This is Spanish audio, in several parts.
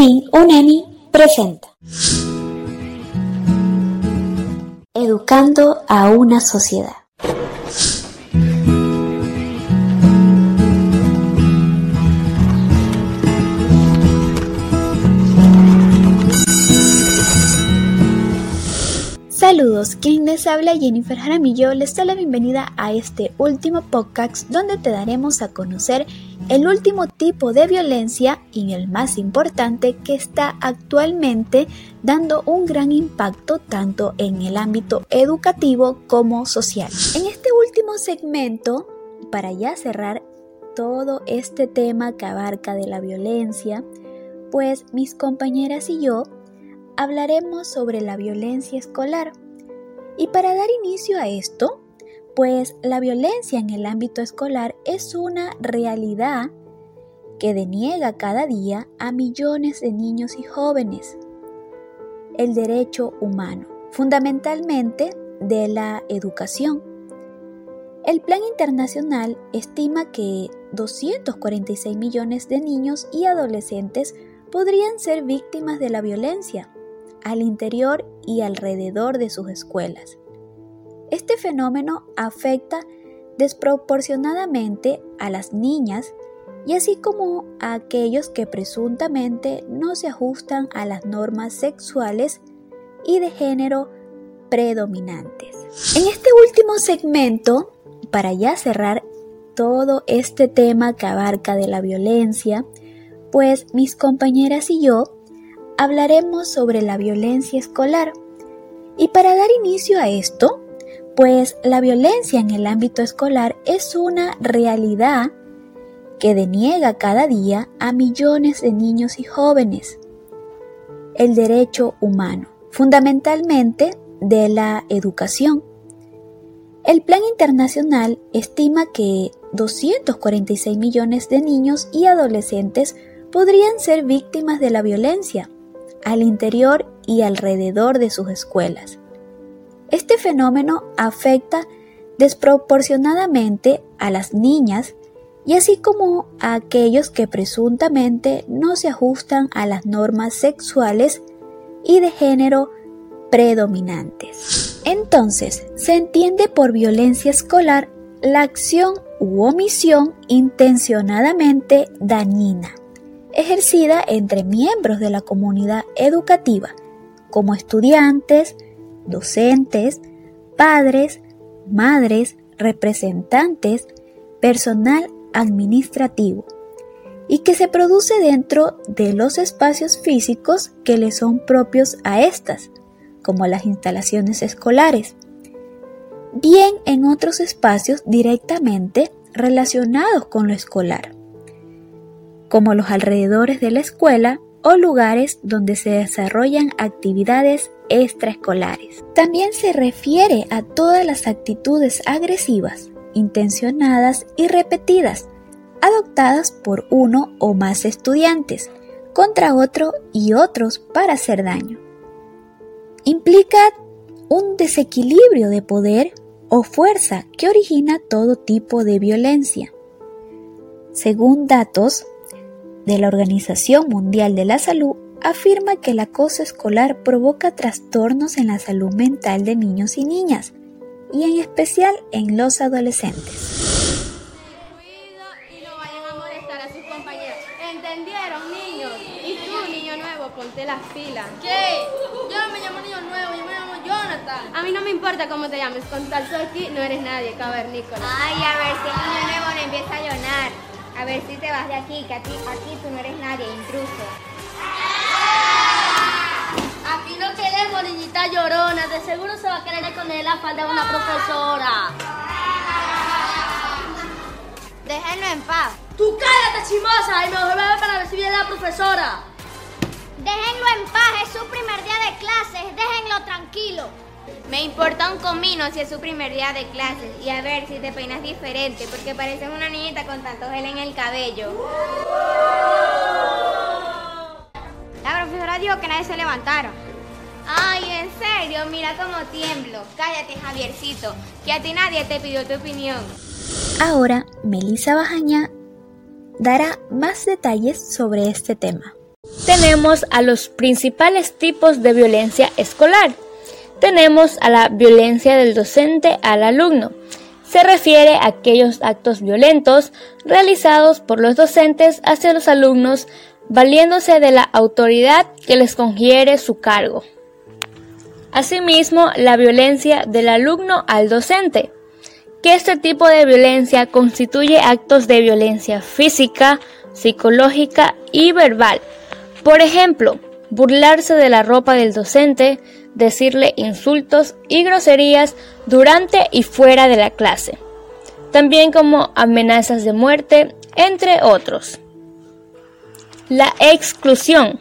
Sí, UNEMI presenta. Educando a una sociedad. Saludos, quien les habla Jennifer Jaramillo les da la bienvenida a este último podcast donde te daremos a conocer el último tipo de violencia y el más importante que está actualmente dando un gran impacto tanto en el ámbito educativo como social. En este último segmento, para ya cerrar todo este tema que abarca de la violencia, pues mis compañeras y yo hablaremos sobre la violencia escolar. Y para dar inicio a esto, pues la violencia en el ámbito escolar es una realidad que deniega cada día a millones de niños y jóvenes el derecho humano, fundamentalmente de la educación. El Plan Internacional estima que 246 millones de niños y adolescentes podrían ser víctimas de la violencia al interior y alrededor de sus escuelas. Este fenómeno afecta desproporcionadamente a las niñas y así como a aquellos que presuntamente no se ajustan a las normas sexuales y de género predominantes. En este último segmento, para ya cerrar todo este tema que abarca de la violencia, pues mis compañeras y yo hablaremos sobre la violencia escolar. Y para dar inicio a esto, pues la violencia en el ámbito escolar es una realidad que deniega cada día a millones de niños y jóvenes el derecho humano, fundamentalmente de la educación. El Plan Internacional estima que 246 millones de niños y adolescentes podrían ser víctimas de la violencia al interior y alrededor de sus escuelas. Este fenómeno afecta desproporcionadamente a las niñas y así como a aquellos que presuntamente no se ajustan a las normas sexuales y de género predominantes. Entonces, se entiende por violencia escolar la acción u omisión intencionadamente dañina ejercida entre miembros de la comunidad educativa, como estudiantes, docentes, padres, madres, representantes, personal administrativo, y que se produce dentro de los espacios físicos que le son propios a estas, como las instalaciones escolares, bien en otros espacios directamente relacionados con lo escolar como los alrededores de la escuela o lugares donde se desarrollan actividades extraescolares. También se refiere a todas las actitudes agresivas, intencionadas y repetidas, adoptadas por uno o más estudiantes contra otro y otros para hacer daño. Implica un desequilibrio de poder o fuerza que origina todo tipo de violencia. Según datos de la Organización Mundial de la Salud afirma que el acoso escolar provoca trastornos en la salud mental de niños y niñas, y en especial en los adolescentes. y no vayan a molestar a sus compañeros. ¿Entendieron, niños? Y tú, niño nuevo, ponte las pilas. ¿Qué? Yo no me llamo niño nuevo, yo me llamo Jonathan. A mí no me importa cómo te llames, con tal aquí no eres nadie, cavernícola. Ay, a ver si el niño nuevo no empieza a llorar. A ver si te vas de aquí, que aquí, aquí tú no eres nadie, intruso. Aquí no queremos niñita llorona, de seguro se va a querer esconder la falda de una profesora. Déjenlo en paz. Tú cállate, chimosa, y mejor ver para recibir a la profesora. Déjenlo en paz, es su primer día de clases, déjenlo tranquilo. Me importa un comino si es su primer día de clases y a ver si te peinas diferente porque pareces una niñita con tanto gel en el cabello. La profesora dijo que nadie se levantara. Ay, en serio, mira cómo tiemblo. Cállate, Javiercito, que a ti nadie te pidió tu opinión. Ahora, Melissa Bajaña dará más detalles sobre este tema. tenemos a los principales tipos de violencia escolar. Tenemos a la violencia del docente al alumno. Se refiere a aquellos actos violentos realizados por los docentes hacia los alumnos valiéndose de la autoridad que les confiere su cargo. Asimismo, la violencia del alumno al docente, que este tipo de violencia constituye actos de violencia física, psicológica y verbal. Por ejemplo, burlarse de la ropa del docente, decirle insultos y groserías durante y fuera de la clase, también como amenazas de muerte, entre otros. La exclusión.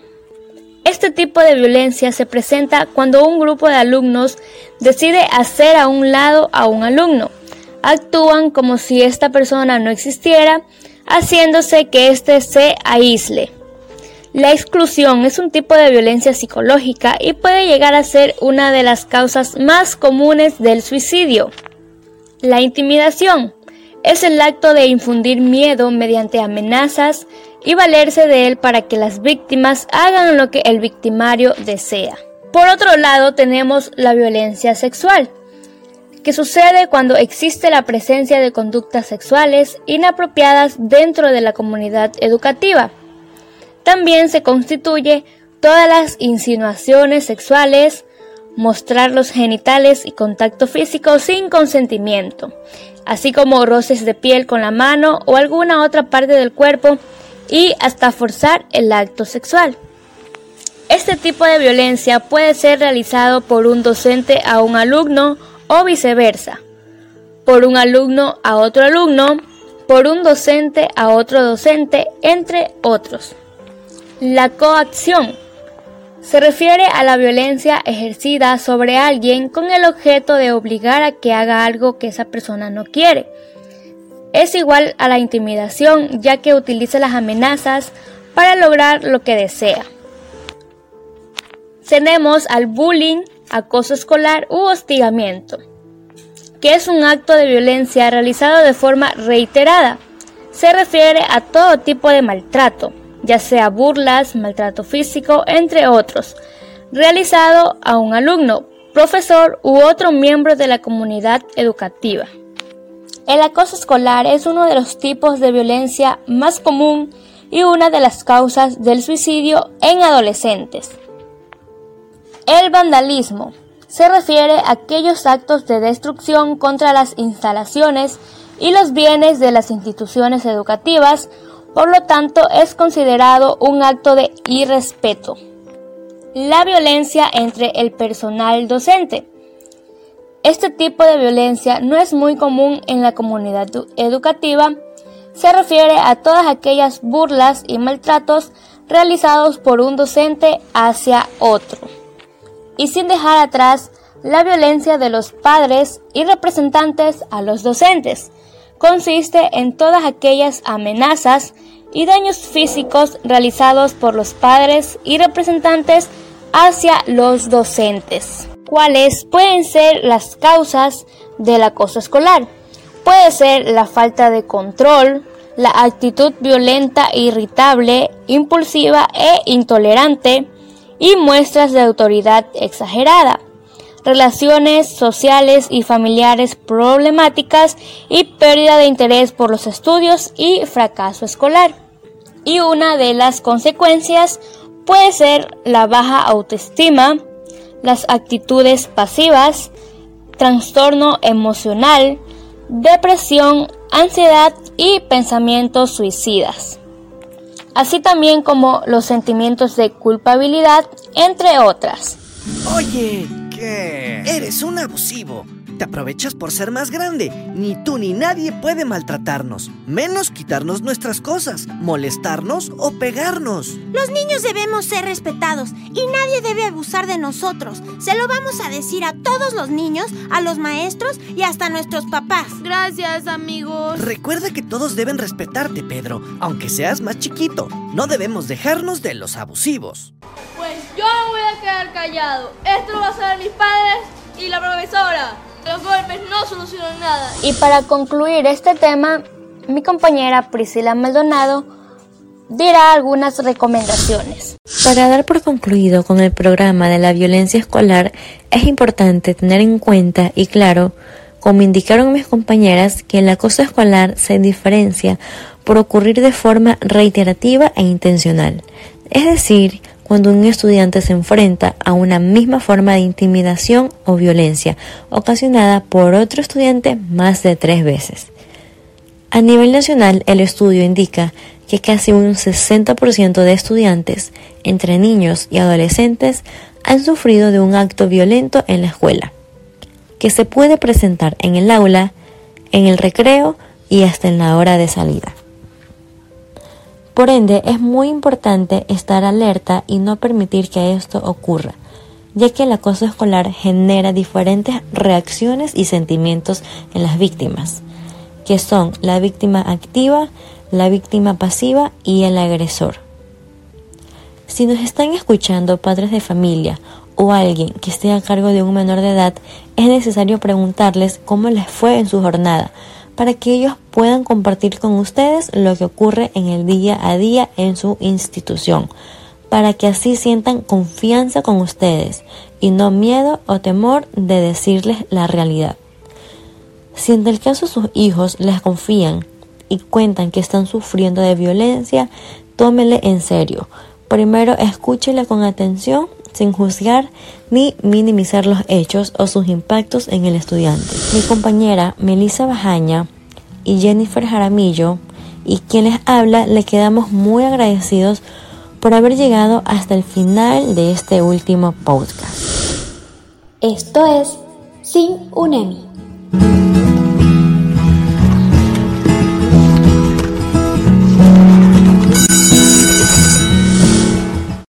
Este tipo de violencia se presenta cuando un grupo de alumnos decide hacer a un lado a un alumno. Actúan como si esta persona no existiera, haciéndose que éste se aísle. La exclusión es un tipo de violencia psicológica y puede llegar a ser una de las causas más comunes del suicidio. La intimidación es el acto de infundir miedo mediante amenazas y valerse de él para que las víctimas hagan lo que el victimario desea. Por otro lado tenemos la violencia sexual, que sucede cuando existe la presencia de conductas sexuales inapropiadas dentro de la comunidad educativa. También se constituye todas las insinuaciones sexuales, mostrar los genitales y contacto físico sin consentimiento, así como roces de piel con la mano o alguna otra parte del cuerpo y hasta forzar el acto sexual. Este tipo de violencia puede ser realizado por un docente a un alumno o viceversa, por un alumno a otro alumno, por un docente a otro docente, entre otros. La coacción se refiere a la violencia ejercida sobre alguien con el objeto de obligar a que haga algo que esa persona no quiere es igual a la intimidación ya que utiliza las amenazas para lograr lo que desea. Tenemos al bullying, acoso escolar u hostigamiento, que es un acto de violencia realizado de forma reiterada. Se refiere a todo tipo de maltrato, ya sea burlas, maltrato físico, entre otros, realizado a un alumno, profesor u otro miembro de la comunidad educativa. El acoso escolar es uno de los tipos de violencia más común y una de las causas del suicidio en adolescentes. El vandalismo se refiere a aquellos actos de destrucción contra las instalaciones y los bienes de las instituciones educativas, por lo tanto es considerado un acto de irrespeto. La violencia entre el personal docente este tipo de violencia no es muy común en la comunidad educativa. Se refiere a todas aquellas burlas y maltratos realizados por un docente hacia otro. Y sin dejar atrás la violencia de los padres y representantes a los docentes. Consiste en todas aquellas amenazas y daños físicos realizados por los padres y representantes hacia los docentes cuáles pueden ser las causas del acoso escolar. Puede ser la falta de control, la actitud violenta irritable, impulsiva e intolerante y muestras de autoridad exagerada, relaciones sociales y familiares problemáticas y pérdida de interés por los estudios y fracaso escolar. Y una de las consecuencias puede ser la baja autoestima, las actitudes pasivas, trastorno emocional, depresión, ansiedad y pensamientos suicidas, así también como los sentimientos de culpabilidad, entre otras. Oye, ¿qué? Eres un abusivo. Te aprovechas por ser más grande. Ni tú ni nadie puede maltratarnos, menos quitarnos nuestras cosas, molestarnos o pegarnos. Los niños debemos ser respetados y nadie debe abusar de nosotros. Se lo vamos a decir a todos los niños, a los maestros y hasta a nuestros papás. Gracias, amigos. Recuerda que todos deben respetarte, Pedro, aunque seas más chiquito. No debemos dejarnos de los abusivos. Yo no voy a quedar callado. Esto lo va a hacer mis padres y la profesora. Los golpes no solucionan nada. Y para concluir este tema, mi compañera Priscila Maldonado dirá algunas recomendaciones. Para dar por concluido con el programa de la violencia escolar, es importante tener en cuenta y claro, como indicaron mis compañeras, que el acoso escolar se diferencia por ocurrir de forma reiterativa e intencional. Es decir, cuando un estudiante se enfrenta a una misma forma de intimidación o violencia ocasionada por otro estudiante más de tres veces. A nivel nacional, el estudio indica que casi un 60% de estudiantes, entre niños y adolescentes, han sufrido de un acto violento en la escuela, que se puede presentar en el aula, en el recreo y hasta en la hora de salida. Por ende, es muy importante estar alerta y no permitir que esto ocurra, ya que el acoso escolar genera diferentes reacciones y sentimientos en las víctimas, que son la víctima activa, la víctima pasiva y el agresor. Si nos están escuchando padres de familia o alguien que esté a cargo de un menor de edad, es necesario preguntarles cómo les fue en su jornada, para que ellos puedan compartir con ustedes lo que ocurre en el día a día en su institución, para que así sientan confianza con ustedes y no miedo o temor de decirles la realidad. Si en el caso sus hijos les confían y cuentan que están sufriendo de violencia, tómele en serio. Primero escúchele con atención sin juzgar ni minimizar los hechos o sus impactos en el estudiante. Mi compañera Melissa Bajaña y Jennifer Jaramillo y quien les habla le quedamos muy agradecidos por haber llegado hasta el final de este último podcast. Esto es Sin UNEMI.